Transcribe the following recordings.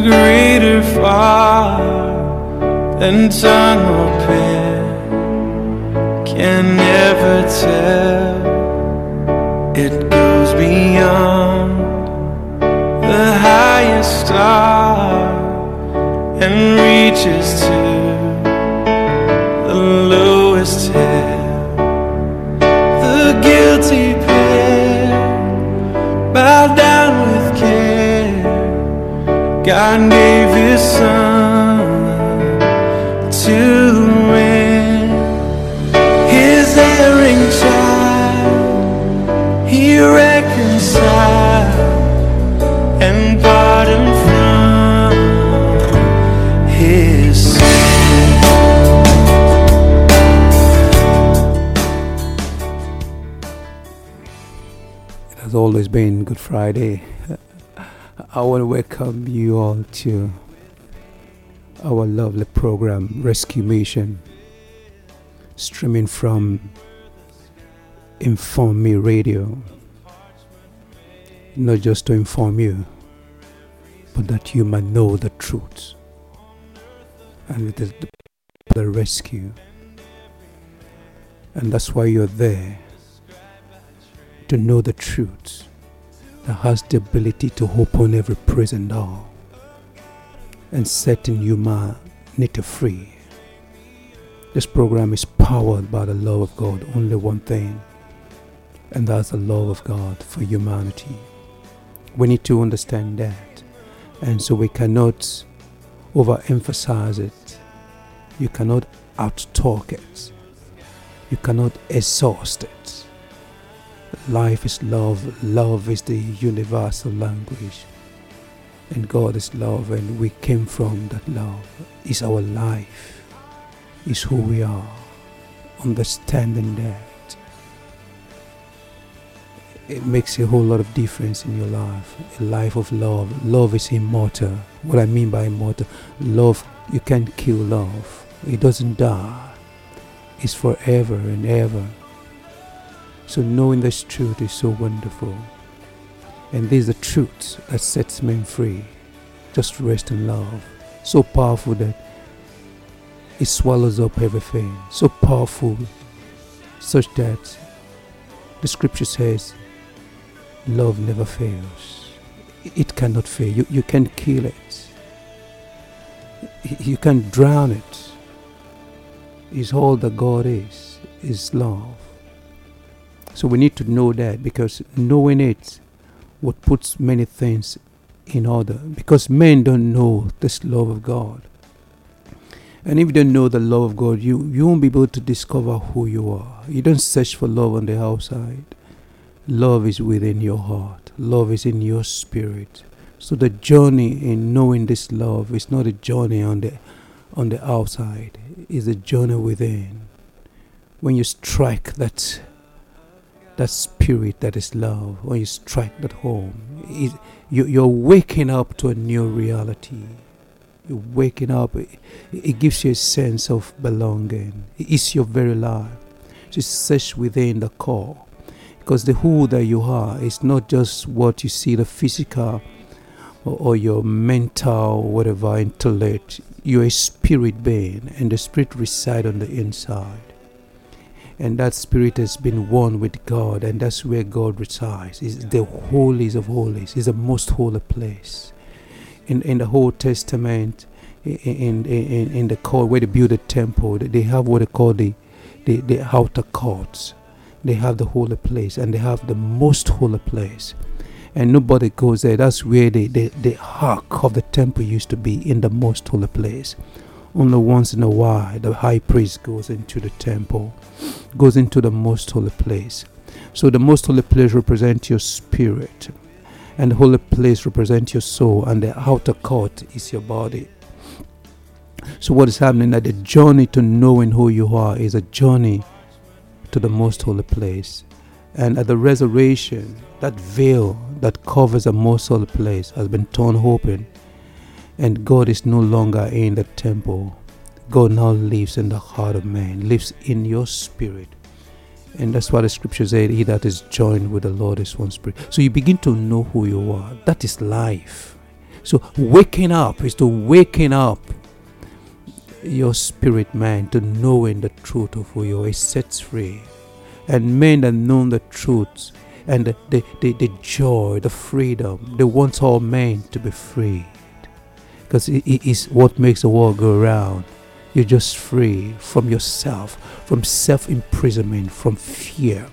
greater far than tongue or pen can never tell. It goes beyond the highest star and reaches God gave His Son to win His erring child. He reconciled and pardoned from His sin. It has always been Good Friday. I want to welcome you all to our lovely program, Rescue Mission, streaming from Inform Me Radio. Not just to inform you, but that you might know the truth. And it is the, the rescue. And that's why you're there to know the truth that has the ability to open every prison door and setting humanity free. This program is powered by the love of God, only one thing, and that's the love of God for humanity. We need to understand that, and so we cannot overemphasize it. You cannot outtalk it. You cannot exhaust it. Life is love. Love is the universal language. And God is love, and we came from that love. Is our life, is who we are. Understanding that, it makes a whole lot of difference in your life. A life of love. Love is immortal. What I mean by immortal, love, you can't kill love, it doesn't die, it's forever and ever. So knowing this truth is so wonderful. And this is the truth that sets men free. Just rest in love. So powerful that it swallows up everything. So powerful such that the scripture says love never fails. It cannot fail. You, you can't kill it. You can't drown it. It's all that God is, is love. So we need to know that because knowing it what puts many things in order. Because men don't know this love of God. And if you don't know the love of God, you, you won't be able to discover who you are. You don't search for love on the outside. Love is within your heart. Love is in your spirit. So the journey in knowing this love is not a journey on the on the outside. It's a journey within. When you strike that that spirit that is love, when you strike that home, it, you, you're waking up to a new reality. You're waking up. It, it gives you a sense of belonging. It's your very life. Just search within the core. Because the who that you are is not just what you see, the physical or, or your mental, whatever, intellect. You're a spirit being, and the spirit resides on the inside and that spirit has been one with God, and that's where God resides. Is the holies of holies. Is the most holy place. In in the Old Testament, in in in the court where they build the temple, they have what they call the the, the outer courts. They have the holy place, and they have the most holy place. And nobody goes there. That's where the, the, the ark of the temple used to be in the most holy place. Only once in a while, the high priest goes into the temple, goes into the most holy place. So the most holy place represents your spirit, and the holy place represents your soul, and the outer court is your body. So what is happening that the journey to knowing who you are is a journey to the most holy place. And at the resurrection, that veil that covers the most holy place has been torn open and God is no longer in the temple. God now lives in the heart of man, lives in your spirit. And that's why the scripture said, He that is joined with the Lord is one spirit. So you begin to know who you are. That is life. So waking up is to waking up your spirit man to knowing the truth of who you are. It sets free. And men that know the truth and the, the, the, the joy, the freedom, they want all men to be freed. Because it, it is what makes the world go round. You're just free from yourself, from self imprisonment, from fear,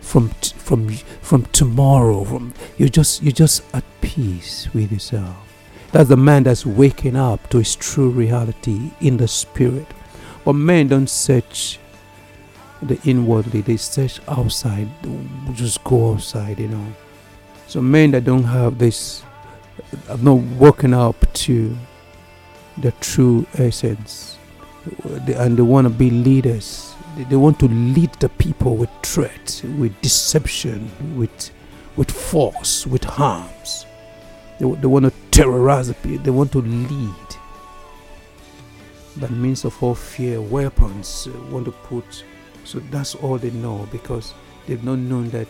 from t- from from tomorrow. From you're just you're just at peace with yourself. That's the man that's waking up to his true reality in the spirit. But men don't search the inwardly, they search outside, just go outside, you know. So men that don't have this have not woken up to the true essence and they want to be leaders. They want to lead the people with threat, with deception, with with force, with harms. They, they want to terrorize the people. They want to lead. By means of all fear, weapons, uh, want to put. So that's all they know because they've not known that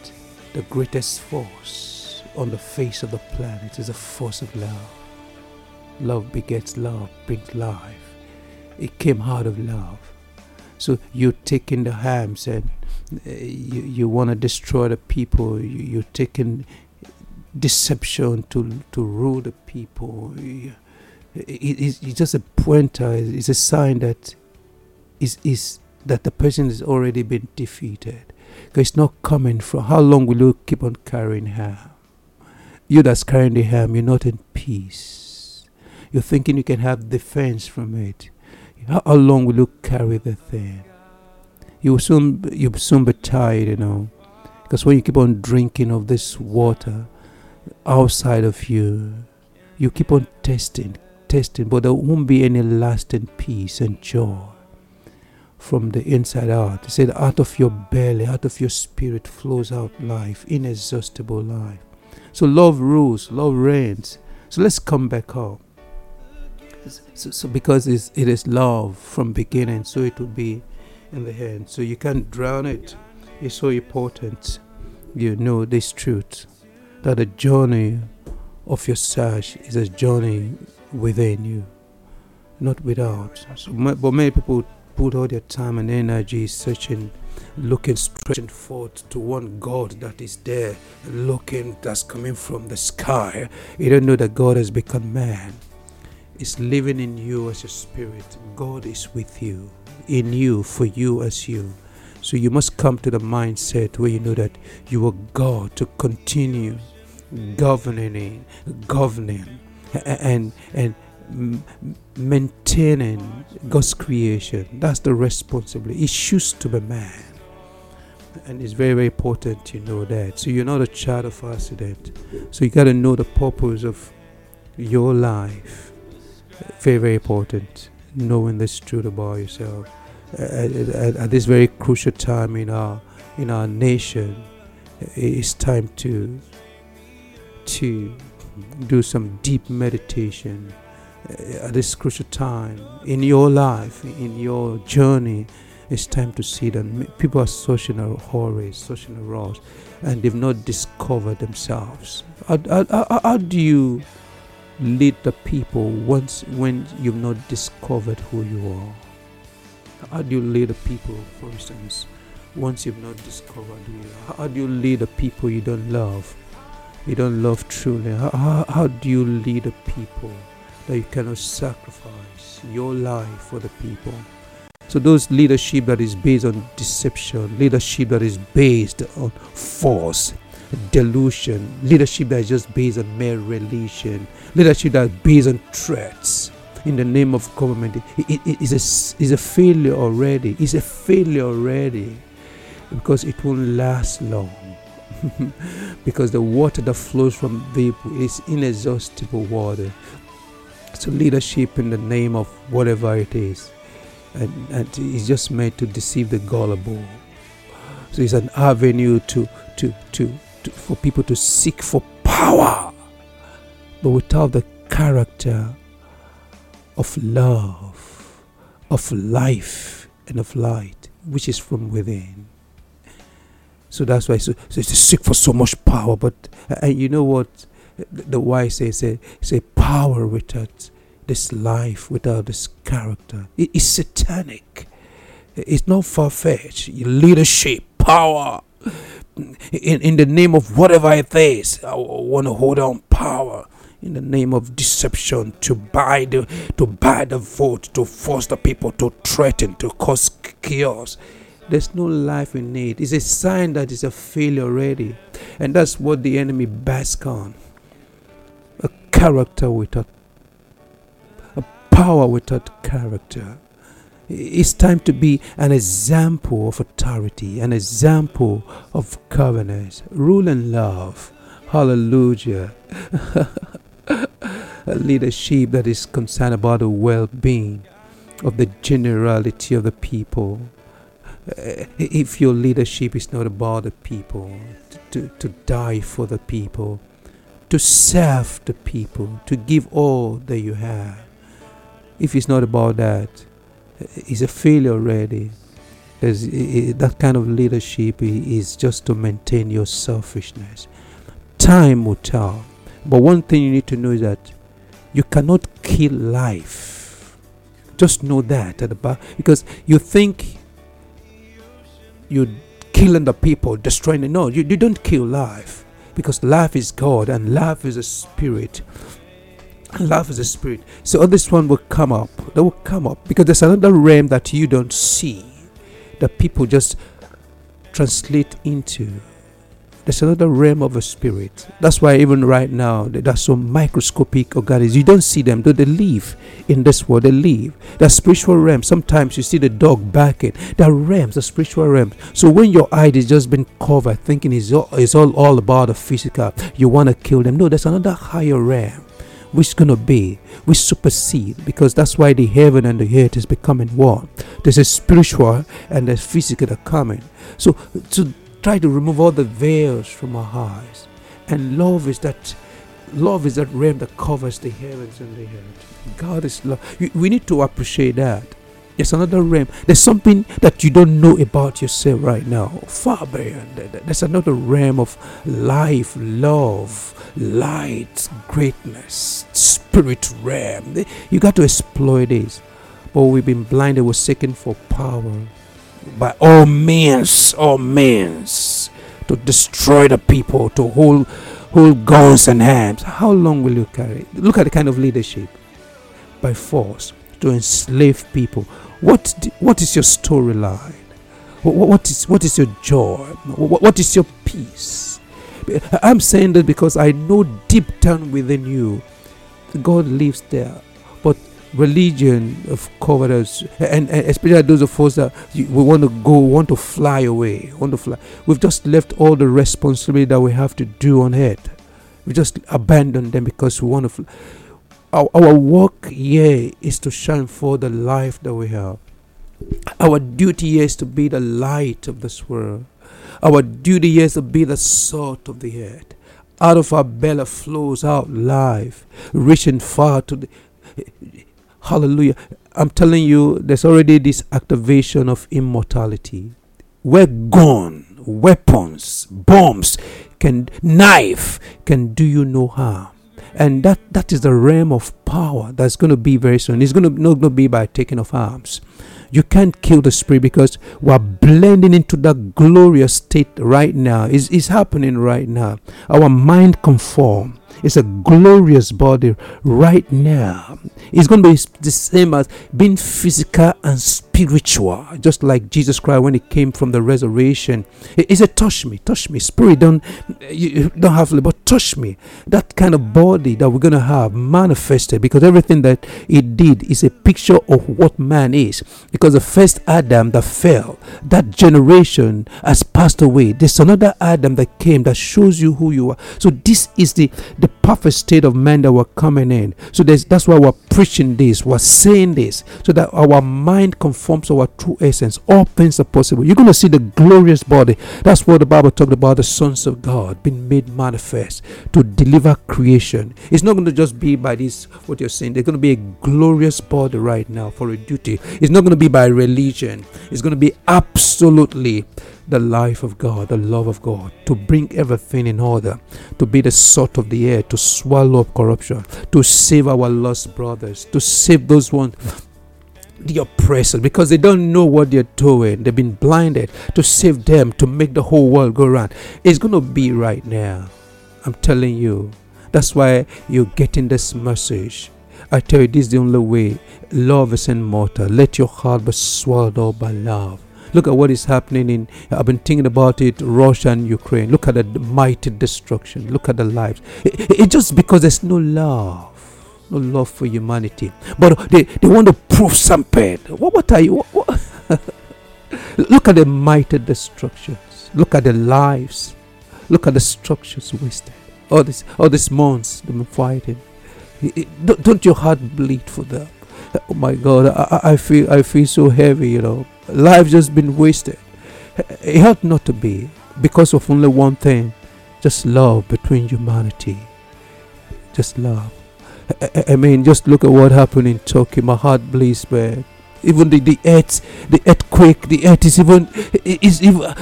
the greatest force on the face of the planet is a force of love. Love begets love, brings life. It came out of love. So you're taking the hams and uh, you, you want to destroy the people. You, you're taking deception to to rule the people. It, it, it's just a pointer. It's a sign that is is that the person has already been defeated. Because it's not coming from how long will you keep on carrying ham? You that's carrying the ham, you're not in peace. You're thinking you can have defense from it. How, long will you carry the thing? You will soon you'll soon be tired, you know. Because when you keep on drinking of this water outside of you, you keep on testing, testing, but there won't be any lasting peace and joy from the inside out. He said, out of your belly, out of your spirit flows out life, inexhaustible life. So love rules, love reigns. So let's come back home. So, so because it's, it is love from beginning, so it will be in the end. So you can't drown it. It's so important. You know this truth that the journey of your search is a journey within you, not without. So, but many people put all their time and energy searching, looking, stretching forth to one God that is there, looking, that's coming from the sky. You don't know that God has become man is living in you as a spirit. God is with you, in you, for you as you. So you must come to the mindset where you know that you are God to continue governing, governing, and and maintaining God's creation. That's the responsibility. It should to be man. And it's very, very important you know that. So you're not a child of accident. So you got to know the purpose of your life very very important knowing this truth about yourself at, at, at, this very crucial time in our in our nation it's time to to do some deep meditation eh, at this crucial time in your life in your journey it's time to see that people are hurry searching a rush and they've not discovered themselves how, how, how do you lead the people once when you've not discovered who you are? How do you lead the people, for instance, once you've not discovered who you are? How do you lead the people you don't love? You don't love truly. How, how, how do you lead the people that you cannot sacrifice your life for the people? So those leadership that is based on deception, leadership that is based on force, delusion, leadership that is just based on mere religion, leadership that is based on threats in the name of government it, it is a, is a failure already. It's a failure already because it won't last long. because the water that flows from vapor is inexhaustible water. So leadership in the name of whatever it is, and, and it's just meant to deceive the gullible. So it's an avenue to to to to, for people to seek for power, but without the character of love, of life, and of light, which is from within. So that's why so, so it's seek for so much power. But and you know what? the, the wise say, say, say, power without this life, without this character, it is satanic. It's not far fetched. Leadership, power. In, in the name of whatever it is, I want to hold on power in the name of deception to buy the to buy the vote to force the people to threaten to cause chaos there's no life in it it's a sign that it's a failure already and that's what the enemy basks on a character without power without character. It's time to be an example of authority an example of covenants rule and love. Hallelujah. A leadership that is concerned about the well being of the generality of the people. Uh, if your leadership is not about the people, to, to die for the people, to serve the people, to give all that you have, if it's not about that, it's a failure already. that kind of leadership is just to maintain your selfishness. Time will tell. But one thing you need to know is that you cannot kill life. Just know that at the back because you think you're killing the people, destroying it. No, you, you don't kill life because life is God and life is a spirit. And life is a spirit. So all this one will come up. That will come up because there's another realm that you don't see that people just translate into there's another realm of a spirit. That's why even right now, there's some microscopic oh organisms. You don't see them, though they live in this world. They live. The spiritual realm. Sometimes you see the dog barking. Are realms, the spiritual realm. So when your eye is just been covered, thinking it's all, it's all, all about the physical, you want to kill them. No, there's another higher realm which to be, which supersede, because that's why the heaven and the earth is becoming one. There's a spiritual and a physical that coming. So, to try to remove all the veils from our eyes. And love is that love is that realm that covers the heavens and the earth. God is love. We need to appreciate that. There's another realm. There's something that you don't know about yourself right now. Far beyond that. There's another realm of life, love, light, greatness, spirit realm. You got to exploit this. But we've been blinded, we're seeking for power by all means, all means, to destroy the people, to hold, hold guns and hands. How long will you carry? Look at the kind of leadership by force to enslave people. What what is your storyline? What is what is your joy? What is your peace? I'm saying that because I know deep down within you, God lives there. But religion of covered us, and, and, especially those of us that we want to go, want to fly away, want to fly. We've just left all the responsibility that we have to do on earth. We just abandon them because we want to. Fly. Our, our work here is to shine for the life that we have. Our duty here is to be the light of this world. Our duty here is to be the salt of the earth. Out of our belly flows out life, reaching far to the Hallelujah. I'm telling you, there's already this activation of immortality. We're gone. Weapons, bombs, can knife can do you no harm. And that, that is the realm of power that's going to be very soon. It's going to not going to be by taking of arms. You can't kill the spirit because we're blending into that glorious state right now. It's, it's happening right now. Our mind conform it's a glorious body right now. It's going to be the same as being physical and spiritual, just like Jesus Christ when he came from the resurrection. He said, "Touch me, touch me, spirit. Don't you don't have, but touch me." That kind of body that we're going to have manifested, because everything that he did is a picture of what man is. Because the first Adam that fell, that generation has passed away. There's another Adam that came that shows you who you are. So this is the the perfect state of man that we're coming in. So that's why we're preaching this, we're saying this, so that our mind conforms to our true essence. All things are possible. You're going to see the glorious body. That's what the Bible talked about the sons of God being made manifest to deliver creation. It's not going to just be by this, what you're saying. There's going to be a glorious body right now for a duty. It's not going to be by religion, it's going to be absolutely the life of God, the love of God, to bring everything in order, to be the salt of the air, to swallow up corruption, to save our lost brothers, to save those ones the oppressors because they don't know what they're doing. They've been blinded to save them, to make the whole world go round. It's going to be right now. I'm telling you. That's why you're getting this message. I tell you, this is the only way. Love is immortal. Let your heart be swallowed up by love. Look at what is happening in. I've been thinking about it. Russia and Ukraine. Look at the mighty destruction. Look at the lives. It's it just because there's no love no love for humanity. But they, they want to prove something. What, what are you? What, what? Look at the mighty destructions. Look at the lives. Look at the structures wasted. All this, all these months they've fighting. don't, don't your heart bleed for them? Oh my God, I, I feel, I feel so heavy. You know, life just been wasted. It ought not to be because of only one thing, just love between humanity. Just love. I, mean, just look at what happened in Turkey. My heart bleeds, man. Even the, the earth, the earthquake, the earth is even is even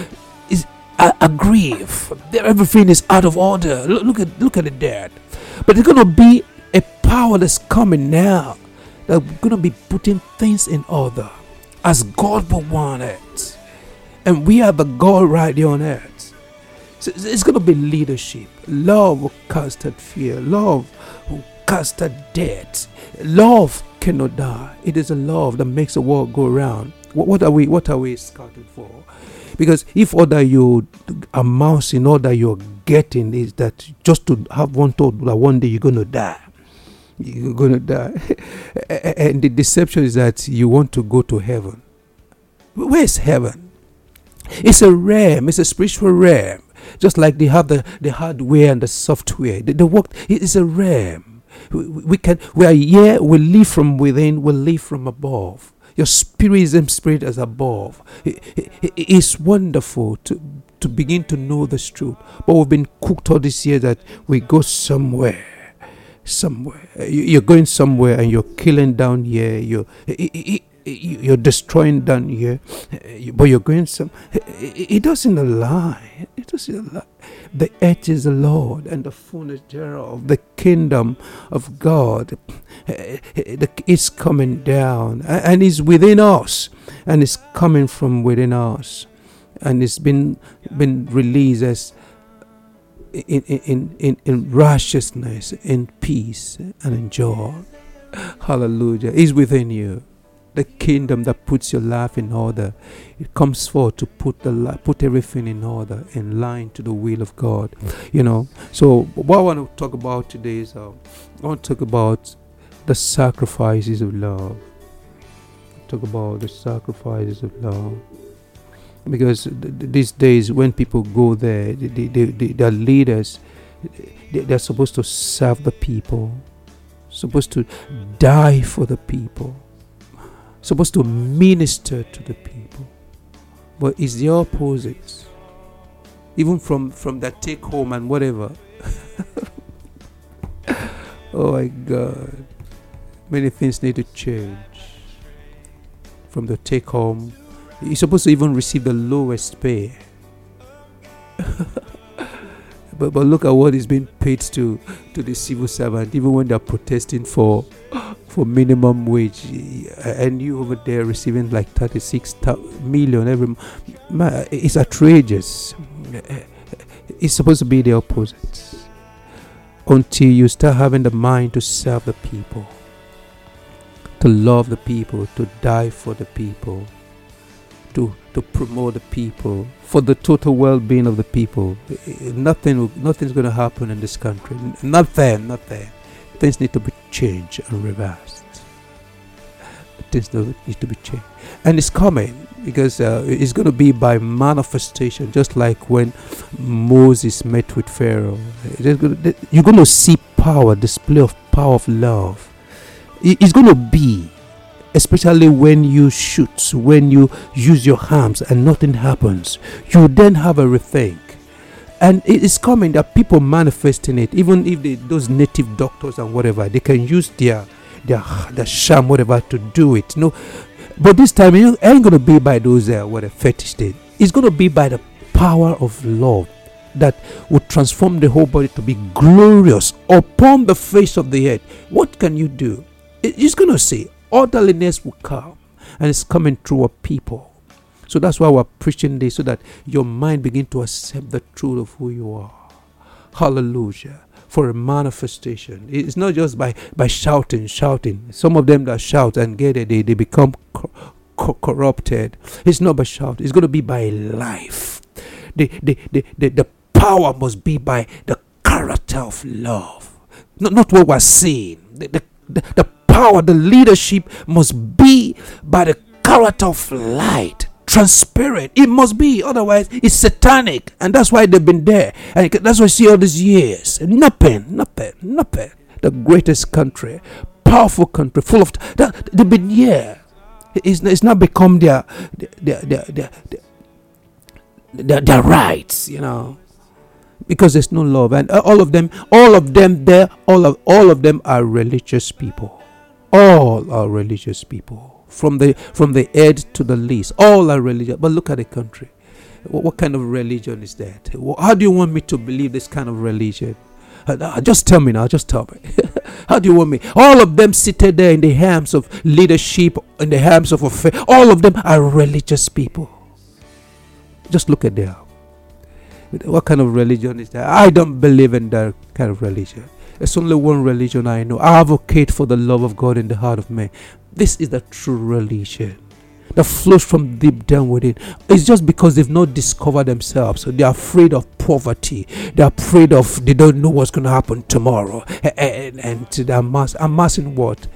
is a, a grief. Everything is out of order. Look, look at look at it there. But there's gonna be a power that's coming now. That's gonna be putting things in order, as God would want it, and we are the God right here on earth. So it's gonna be leadership. Love will cast out fear. Love cast a debt. Love cannot die. It is a love that makes the world go around. What, are we? What are we scouting for? Because if all that you amounts in all that you're getting is that just to have one thought that one day you're gonna die, you're gonna die, and the deception is that you want to go to heaven. Where's heaven? It's a realm. It's a spiritual realm. Just like they have the, the hardware and the software. The, the work is a realm we can we are here we live from within we live from above. Your spirit is spirit as above. It's wonderful to to begin to know this truth. But we've been cooked all this year that we go somewhere somewhere. You're going somewhere and you're killing down here. You're you're destroying down here but you're going some it doesn't lie it doesn't lie the earth is the Lord and the fullness thereof. The kingdom of God is coming down and is within us and is coming from within us and it's been been released as in, in, in, in righteousness, in peace, and in joy. Hallelujah. Is within you the kingdom that puts your life in order. It comes forth to put the put everything in order, in line to the will of God. You know. So what I want to talk about today is uh, I want to talk about the sacrifices of love. Talk about the sacrifices of love. Because th- th- these days, when people go there, they, they, they, their leaders, they, they're supposed to serve the people, supposed to die for the people supposed to minister to the people. But it's the opposite even from from that take home and whatever. Oh my god. Many things need to change from the take home. You're supposed to even receive the lowest pay but but look at what is being paid to to the civil servant even when they're protesting for for minimum wage. And you over there receiving like 36 million every month it's outrageous. It's supposed to be the opposite. Until you start having the mind to serve the people to love the people to die for the people to to promote the people for the total well-being of the people nothing nothing's going to happen in this country nothing nothing things need to be changed and reversed. Things need to be changed. And it's coming because uh, it's going to be by manifestation, just like when Moses met with Pharaoh. You're going to see power, display of power of love. It's going to be, especially when you shoot, when you use your arms and nothing happens. You then have a rethink and it is coming that people manifesting it even if they, those native doctors and whatever they can use their their their sham whatever to do it no but this time it ain't gonna be by those uh, what a fetish thing It's to be by the power of love that will transform the whole body to be glorious upon the face of the earth. What can you do? It's to say, orderliness will come, and it's coming through a people. So that's why we're preaching this, so that your mind begin to accept the truth of who you are. Hallelujah. For a manifestation. It's not just by, by shouting, shouting. Some of them that shout and get it, they, they become co- co- corrupted. It's not by shout, it's going to be by life. The, the, the, the, the power must be by the character of love. Not, not what we're seeing. The, the, the, the power, the leadership must be by the character of light transparent. It must be, otherwise it's satanic, and that's why they've been there. And that's why I see all these years. Nothing, nothing, nothing. The greatest country, powerful country, full of that. They've been here. It's, it's not become their their their their, their, their, rights, you know because there's no love and all of them all of them there all of all of them are religious people all are religious people from the from the head to the least. All are religious but look at the country. What, what kind of religion is that? How do you want me to believe this kind of religion? Uh, just tell me now just tell me. How do you want me? All of them seated there in the hands of leadership in the hands of affair all of them are religious people. Just look at them. What kind of religion is that? I don't believe in that kind of religion. There's only one religion I know. I advocate for the love of God in the heart of man. This is the true religion that flows from deep down within. It's just because they've not discovered themselves. So they're afraid of poverty. They're afraid of they don't know what's going to happen tomorrow. And, and, and they're amass, amassing what?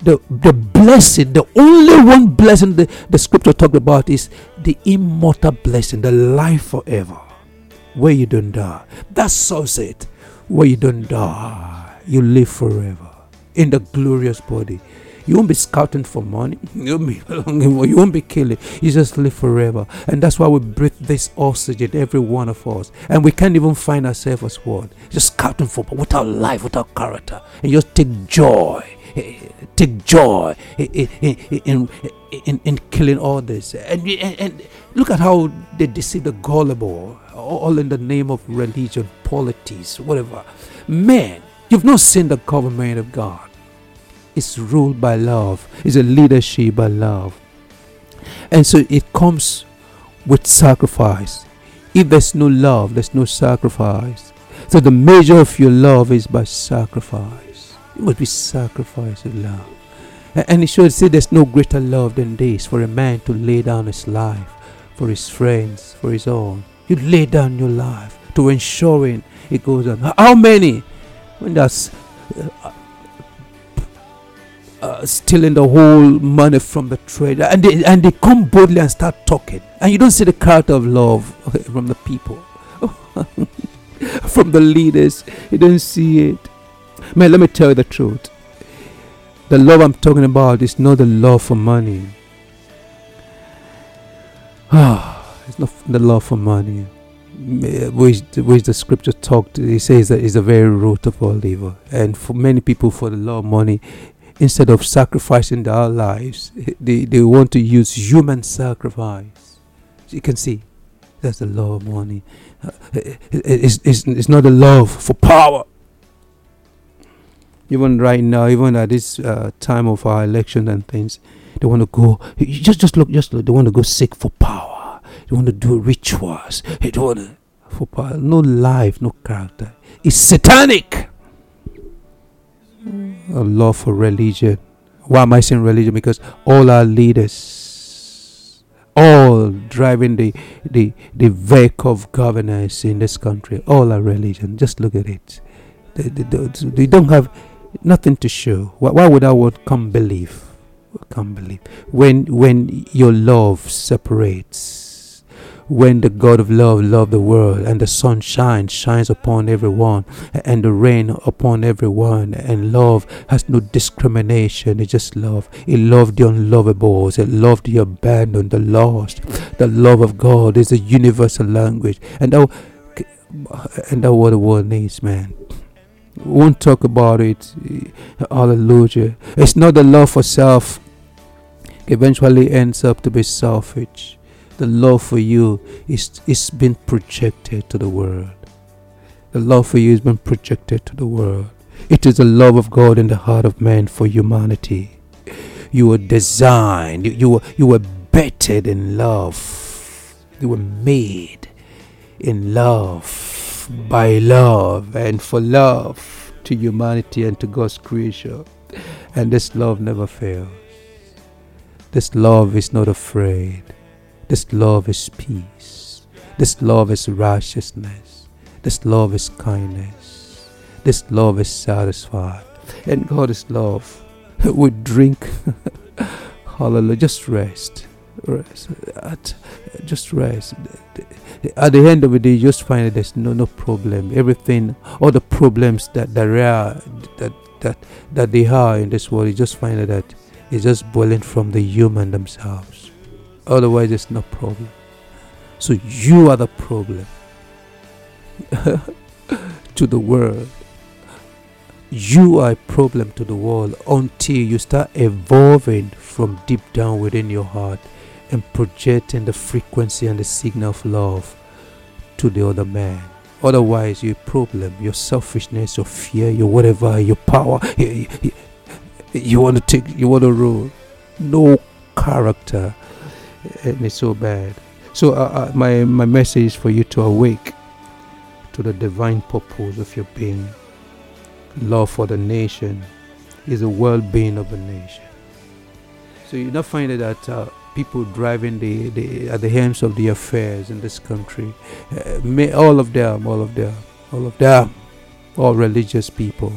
The, the blessing, the only one blessing the, the scripture talked about is the immortal blessing, the life forever where you don't die. That solves it. Where you don't die, you live forever in the glorious body. You won't be scouting for money. You won't be longing for. You won't be killing. You just live forever, and that's why we breathe this oxygen, every one of us, and we can't even find ourselves as. Just scouting for, but without life, without character, and just take joy, take joy in in, in, in killing others. And, and, and look at how they deceive the gullible all in the name of religion, politics, whatever. Man, you've not seen the government of God. It's ruled by love, it's a leadership by love. And so it comes with sacrifice. If there's no love, there's no sacrifice. So the measure of your love is by sacrifice. It must be sacrifice of love. And it should say there's no greater love than this for a man to lay down his life for his friends, for his own. You lay down your life to ensuring it goes on. How many? When that's uh, uh, stealing the whole money from the trader, and they and they come boldly and start talking, and you don't see the character of love from the people, from the leaders. You don't see it. Man, let me tell you the truth. The love I'm talking about is not the love for money. Ah. It's not the love for money. Which, which the scripture talked, it says that is the very root of all evil. And for many people, for the love of money, instead of sacrificing their lives, they, they want to use human sacrifice. You can see that's the love of money. Uh, it's, it's, it's not the love for power. Even right now, even at this uh, time of our election and things, they want to go. Just, just look, just look. They want to go seek for power. You want to do rituals. Don't want to for. No life, no character. It's satanic. A love for religion. Why am I saying religion? Because all our leaders, all driving the the the vehicle of governance in this country, all are religion. Just look at it. They, they, they, they don't have nothing to show. Why, why would I word come believe? Come believe when when your love separates when the God of love loved the world, and the sun shines, shines upon everyone, and the rain upon everyone, and love has no discrimination. It's just love. It loved the unlovables, it loved the abandoned, the lost. The love of God is a universal language, and that, and that what the world needs, man. Won't talk about it. Hallelujah. It's not the love for self. Eventually ends up to be selfish the love for you is is been projected to the world. The love for you has been projected to the world. It is the love of God in the heart of man for humanity. You were designed, you, you were you were bettered in love. You were made in love, by love, and for love to humanity and to God's creation. And this love never fails. This love is not afraid. This love is peace. This love is righteousness. This love is kindness. This love is satisfied. And God is love. We drink. Hallelujah. Just rest. Rest. At, just rest. At the end of the day, you just find that there's no no problem. Everything, all the problems that there are, that that that they are in this world, you just find that it's just boiling from the human themselves. Otherwise, it's no problem. So you are the problem to the world. You are a problem to the world until you start evolving from deep down within your heart and projecting the frequency and the signal of love to the other man. Otherwise, you're a problem. Your selfishness, your fear, your whatever, your power. You, you, you want to take, you want to rule. No character and it's so bad. So uh, uh, my my message is for you to awake to the divine purpose of your being. Love for the nation is the well-being of the nation. So you not find that uh, people driving the, the at the helms of the affairs in this country, uh, may, all of them, all of them, all of them, all religious people.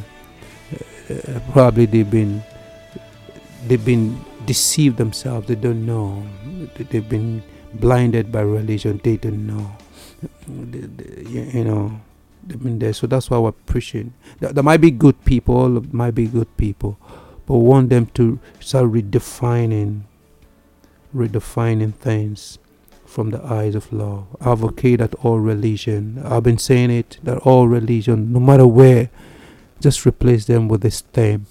Uh, probably they've been they've been deceived themselves. They don't know. They've been blinded by religion. They don't know. You know, they've been there. So that's why we're preaching. There might be good people. Might be good people, but we want them to start redefining, redefining things from the eyes of love. Advocate that all religion. I've been saying it that all religion, no matter where, just replace them with this theme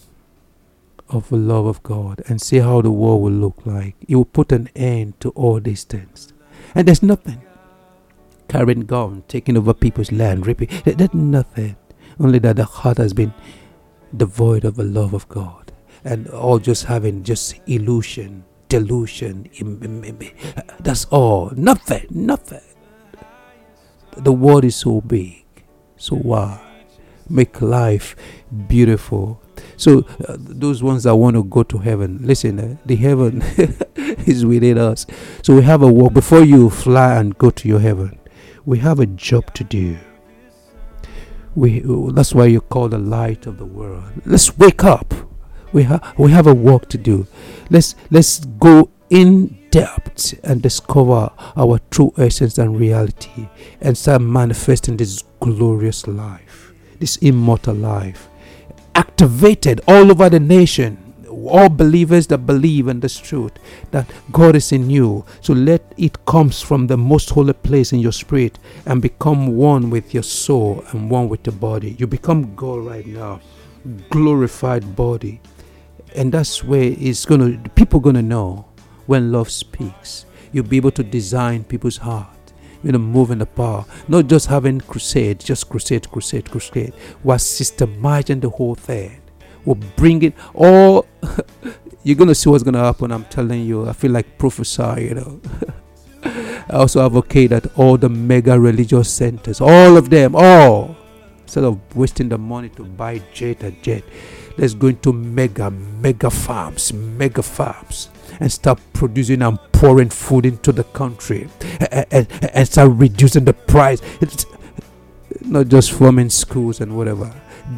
of the love of God and see how the world will look like. It will put an end to all these things. And there's nothing. Carrying gun, taking over people's land, ripping. There's nothing. Only that the heart has been devoid of the love of God. And all just having just illusion, delusion. That's all. Nothing. Nothing. The world is so big, so wide. Make life beautiful so uh, those ones that want to go to heaven, listen, uh, the heaven is within us. So we have a work before you fly and go to your heaven. We have a job to do. We that's why you call the light of the world. Let's wake up. We have we have a work to do. Let's let's go in depth and discover our true essence and reality and start manifesting this glorious life, this immortal life activated all over the nation. All believers that believe in this truth that God is in you. So let it comes from the most holy place in your spirit and become one with your soul and one with the body. You become God right now, glorified body, and that's where it's gonna. People gonna know when love speaks. You'll be able to design people's heart you know, moving the power. Not just having crusade, just crusade, crusade, crusade. We're systemizing the whole thing. We're bringing all. you're gonna see what's gonna happen. I'm telling you. I feel like prophesy. You know. I also advocate that all the mega religious centers, all of them, all, instead of wasting the money to buy jet and jet, let's go into mega, mega farms, mega farms and start producing and pouring food into the country and, and, and start reducing the price. It's not just forming schools and whatever.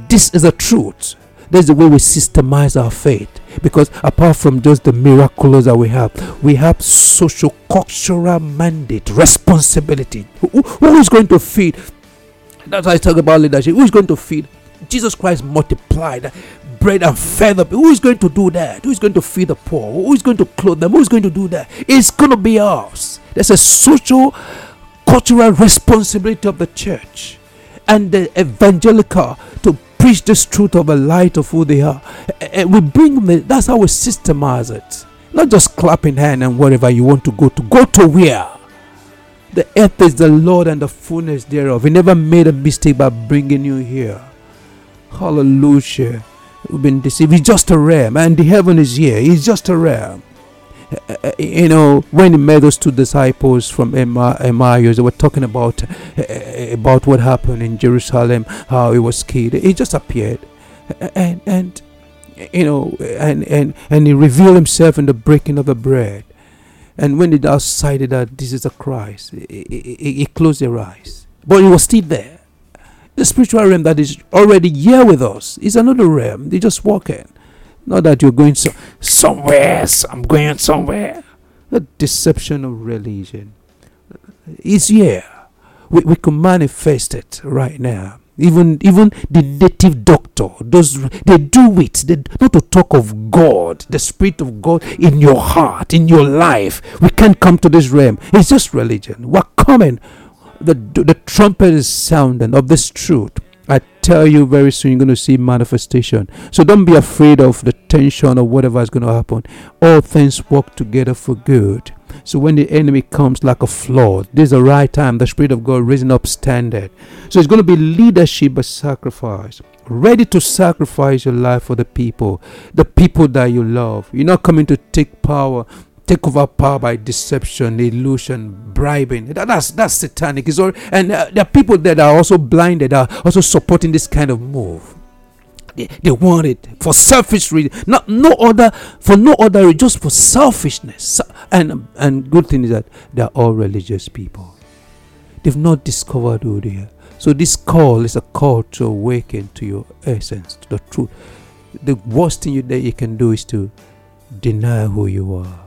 This is the truth. That's the way we systemize our faith. Because apart from just the miracles that we have, we have social cultural mandate, responsibility. Who, who is going to feed? That's why I talk about leadership. Who is going to feed? Jesus Christ multiplied bread and fed the Who is going to do that? Who is going to feed the poor? Who is going to clothe them? Who is going to do that? It's going to be us. There's a social, cultural responsibility of the church and the evangelical to preach this truth of the light of who they are. And we bring them, that's how we systemize it. Not just clapping hand and whatever you want to go to. Go to where? The earth is the Lord and the fullness thereof. He never made a mistake by bringing you here. Hallelujah. We've been deceived. He's just a ram, and the heaven is here. He's just a ram. Uh, uh, you know, when he met those two disciples from Emma Emmaus, they were talking about uh, about what happened in Jerusalem, how he was killed. He just appeared, and and you know, and and and he revealed himself in the breaking of the bread. And when they decided that this is a Christ, he, he, he closed their eyes, but he was still there. The spiritual realm that is already here with us is another realm. They just walking. Not that you're going so, somewhere, so I'm going somewhere. The deception of religion is here. We, we can manifest it right now. Even even the native doctor, those they do it. They, not to talk of God, the Spirit of God in your heart, in your life. We can't come to this realm. It's just religion. We're coming. The the trumpet is sounding of this truth. I tell you very soon you're going to see manifestation. So don't be afraid of the tension or whatever is going to happen. All things work together for good. So when the enemy comes like a flood, this is the right time. The Spirit of God raising up standard. So it's going to be leadership by sacrifice. Ready to sacrifice your life for the people, the people that you love. You're not coming to take power take over power by deception, illusion, bribing. That, that's that's satanic. It's all, and uh, there are people that are also blinded, are also supporting this kind of move. They, they want it for selfish reason, not no other for no other, reason, just for selfishness. And and good thing is that they are all religious people. They've not discovered who they are. So this call is a call to awaken to your essence, to the truth. The worst thing you, that you can do is to deny who you are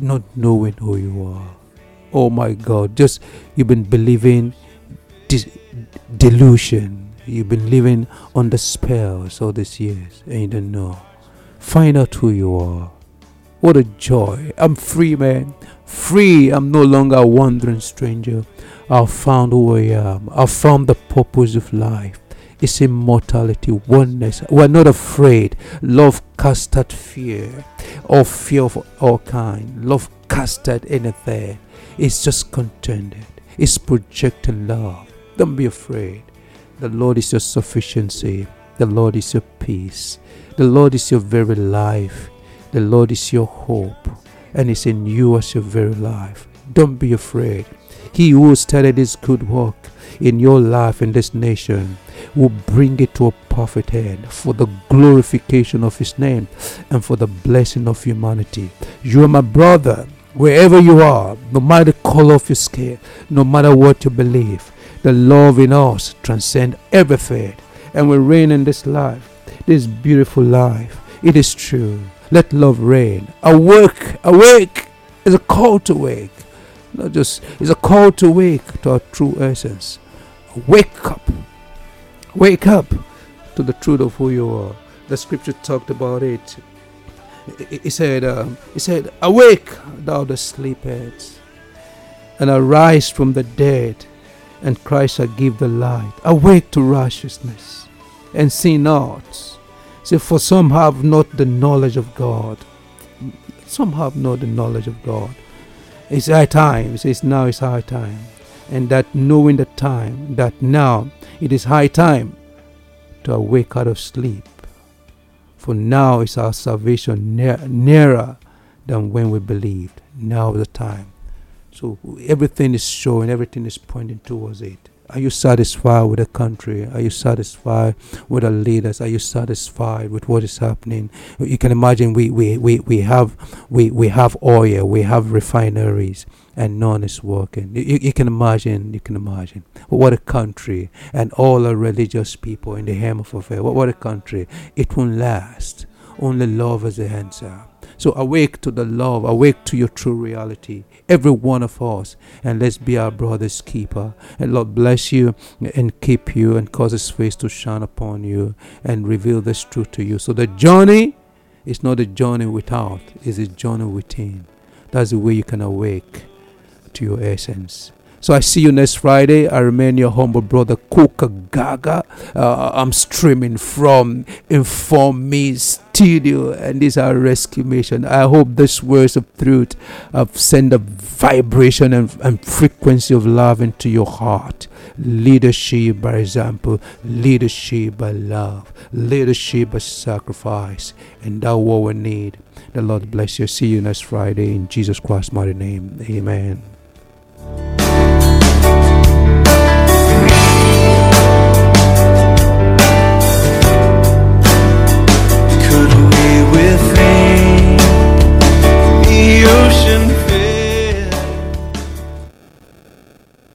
not knowing who you are. Oh my God, just you've been believing this delusion. You've been living under spells all these years and you don't know. Find out who you are. What a joy. I'm free, man. Free. I'm no longer a wandering stranger. I've found who I am. I've found the purpose of life It's immortality, oneness. We're not afraid. Love casted fear, or fear of all kind. Love casted anything. It's just contented. It's projecting love. Don't be afraid. The Lord is your sufficiency. The Lord is your peace. The Lord is your very life. The Lord is your hope. And it's in you as your very life. Don't be afraid. He who started this good work in your life in this nation will bring it to a perfect end for the glorification of His name and for the blessing of humanity. You are my brother, wherever you are, no matter the color of your skin, no matter what you believe. The love in us transcends everything, and we reign in this life, this beautiful life. It is true. Let love reign. Awake, awake is a call to wake. Not just it's a call to wake to our true essence. Wake up Wake up to the truth of who you are. The scripture talked about it. He said, um, "He said, awake, thou that sleepest, and arise from the dead, and Christ shall give the light. Awake to righteousness, and sin not. See, for some have not the knowledge of God. Some have not the knowledge of God. It's high time. It says now it's high time, and that knowing the time, that now it is high time to awake out of sleep. For now is our salvation near, nearer than when we believed. Now is the time. So everything is showing, everything is pointing towards it. Are you satisfied with the country? Are you satisfied with the leaders? Are you satisfied with what is happening? You can imagine we, we, we, we have we, we have oil, we have refineries, and none is working. You, you can imagine, you can imagine. What a country and all the religious people in the hem of affair. What, what a country. It won't last. Only love is the answer. So awake to the love, awake to your true reality every one of us, and let's be our brother's keeper. And Lord bless you and keep you and cause his face to shine upon you and reveal this truth to you. So the journey is not a journey without, it's a journey within. That's the way you can awake to your essence. So I see you next Friday. I remain your humble brother, Kuka Gaga. Uh, I'm streaming from Inform Me Studio, and this is our rescue mission. I hope this words of truth have sent a vibration and, and frequency of love into your heart. Leadership by example, leadership by love, leadership by sacrifice, and that's what we need. The Lord bless you. See you next Friday in Jesus Christ's mighty name. Amen. Bye.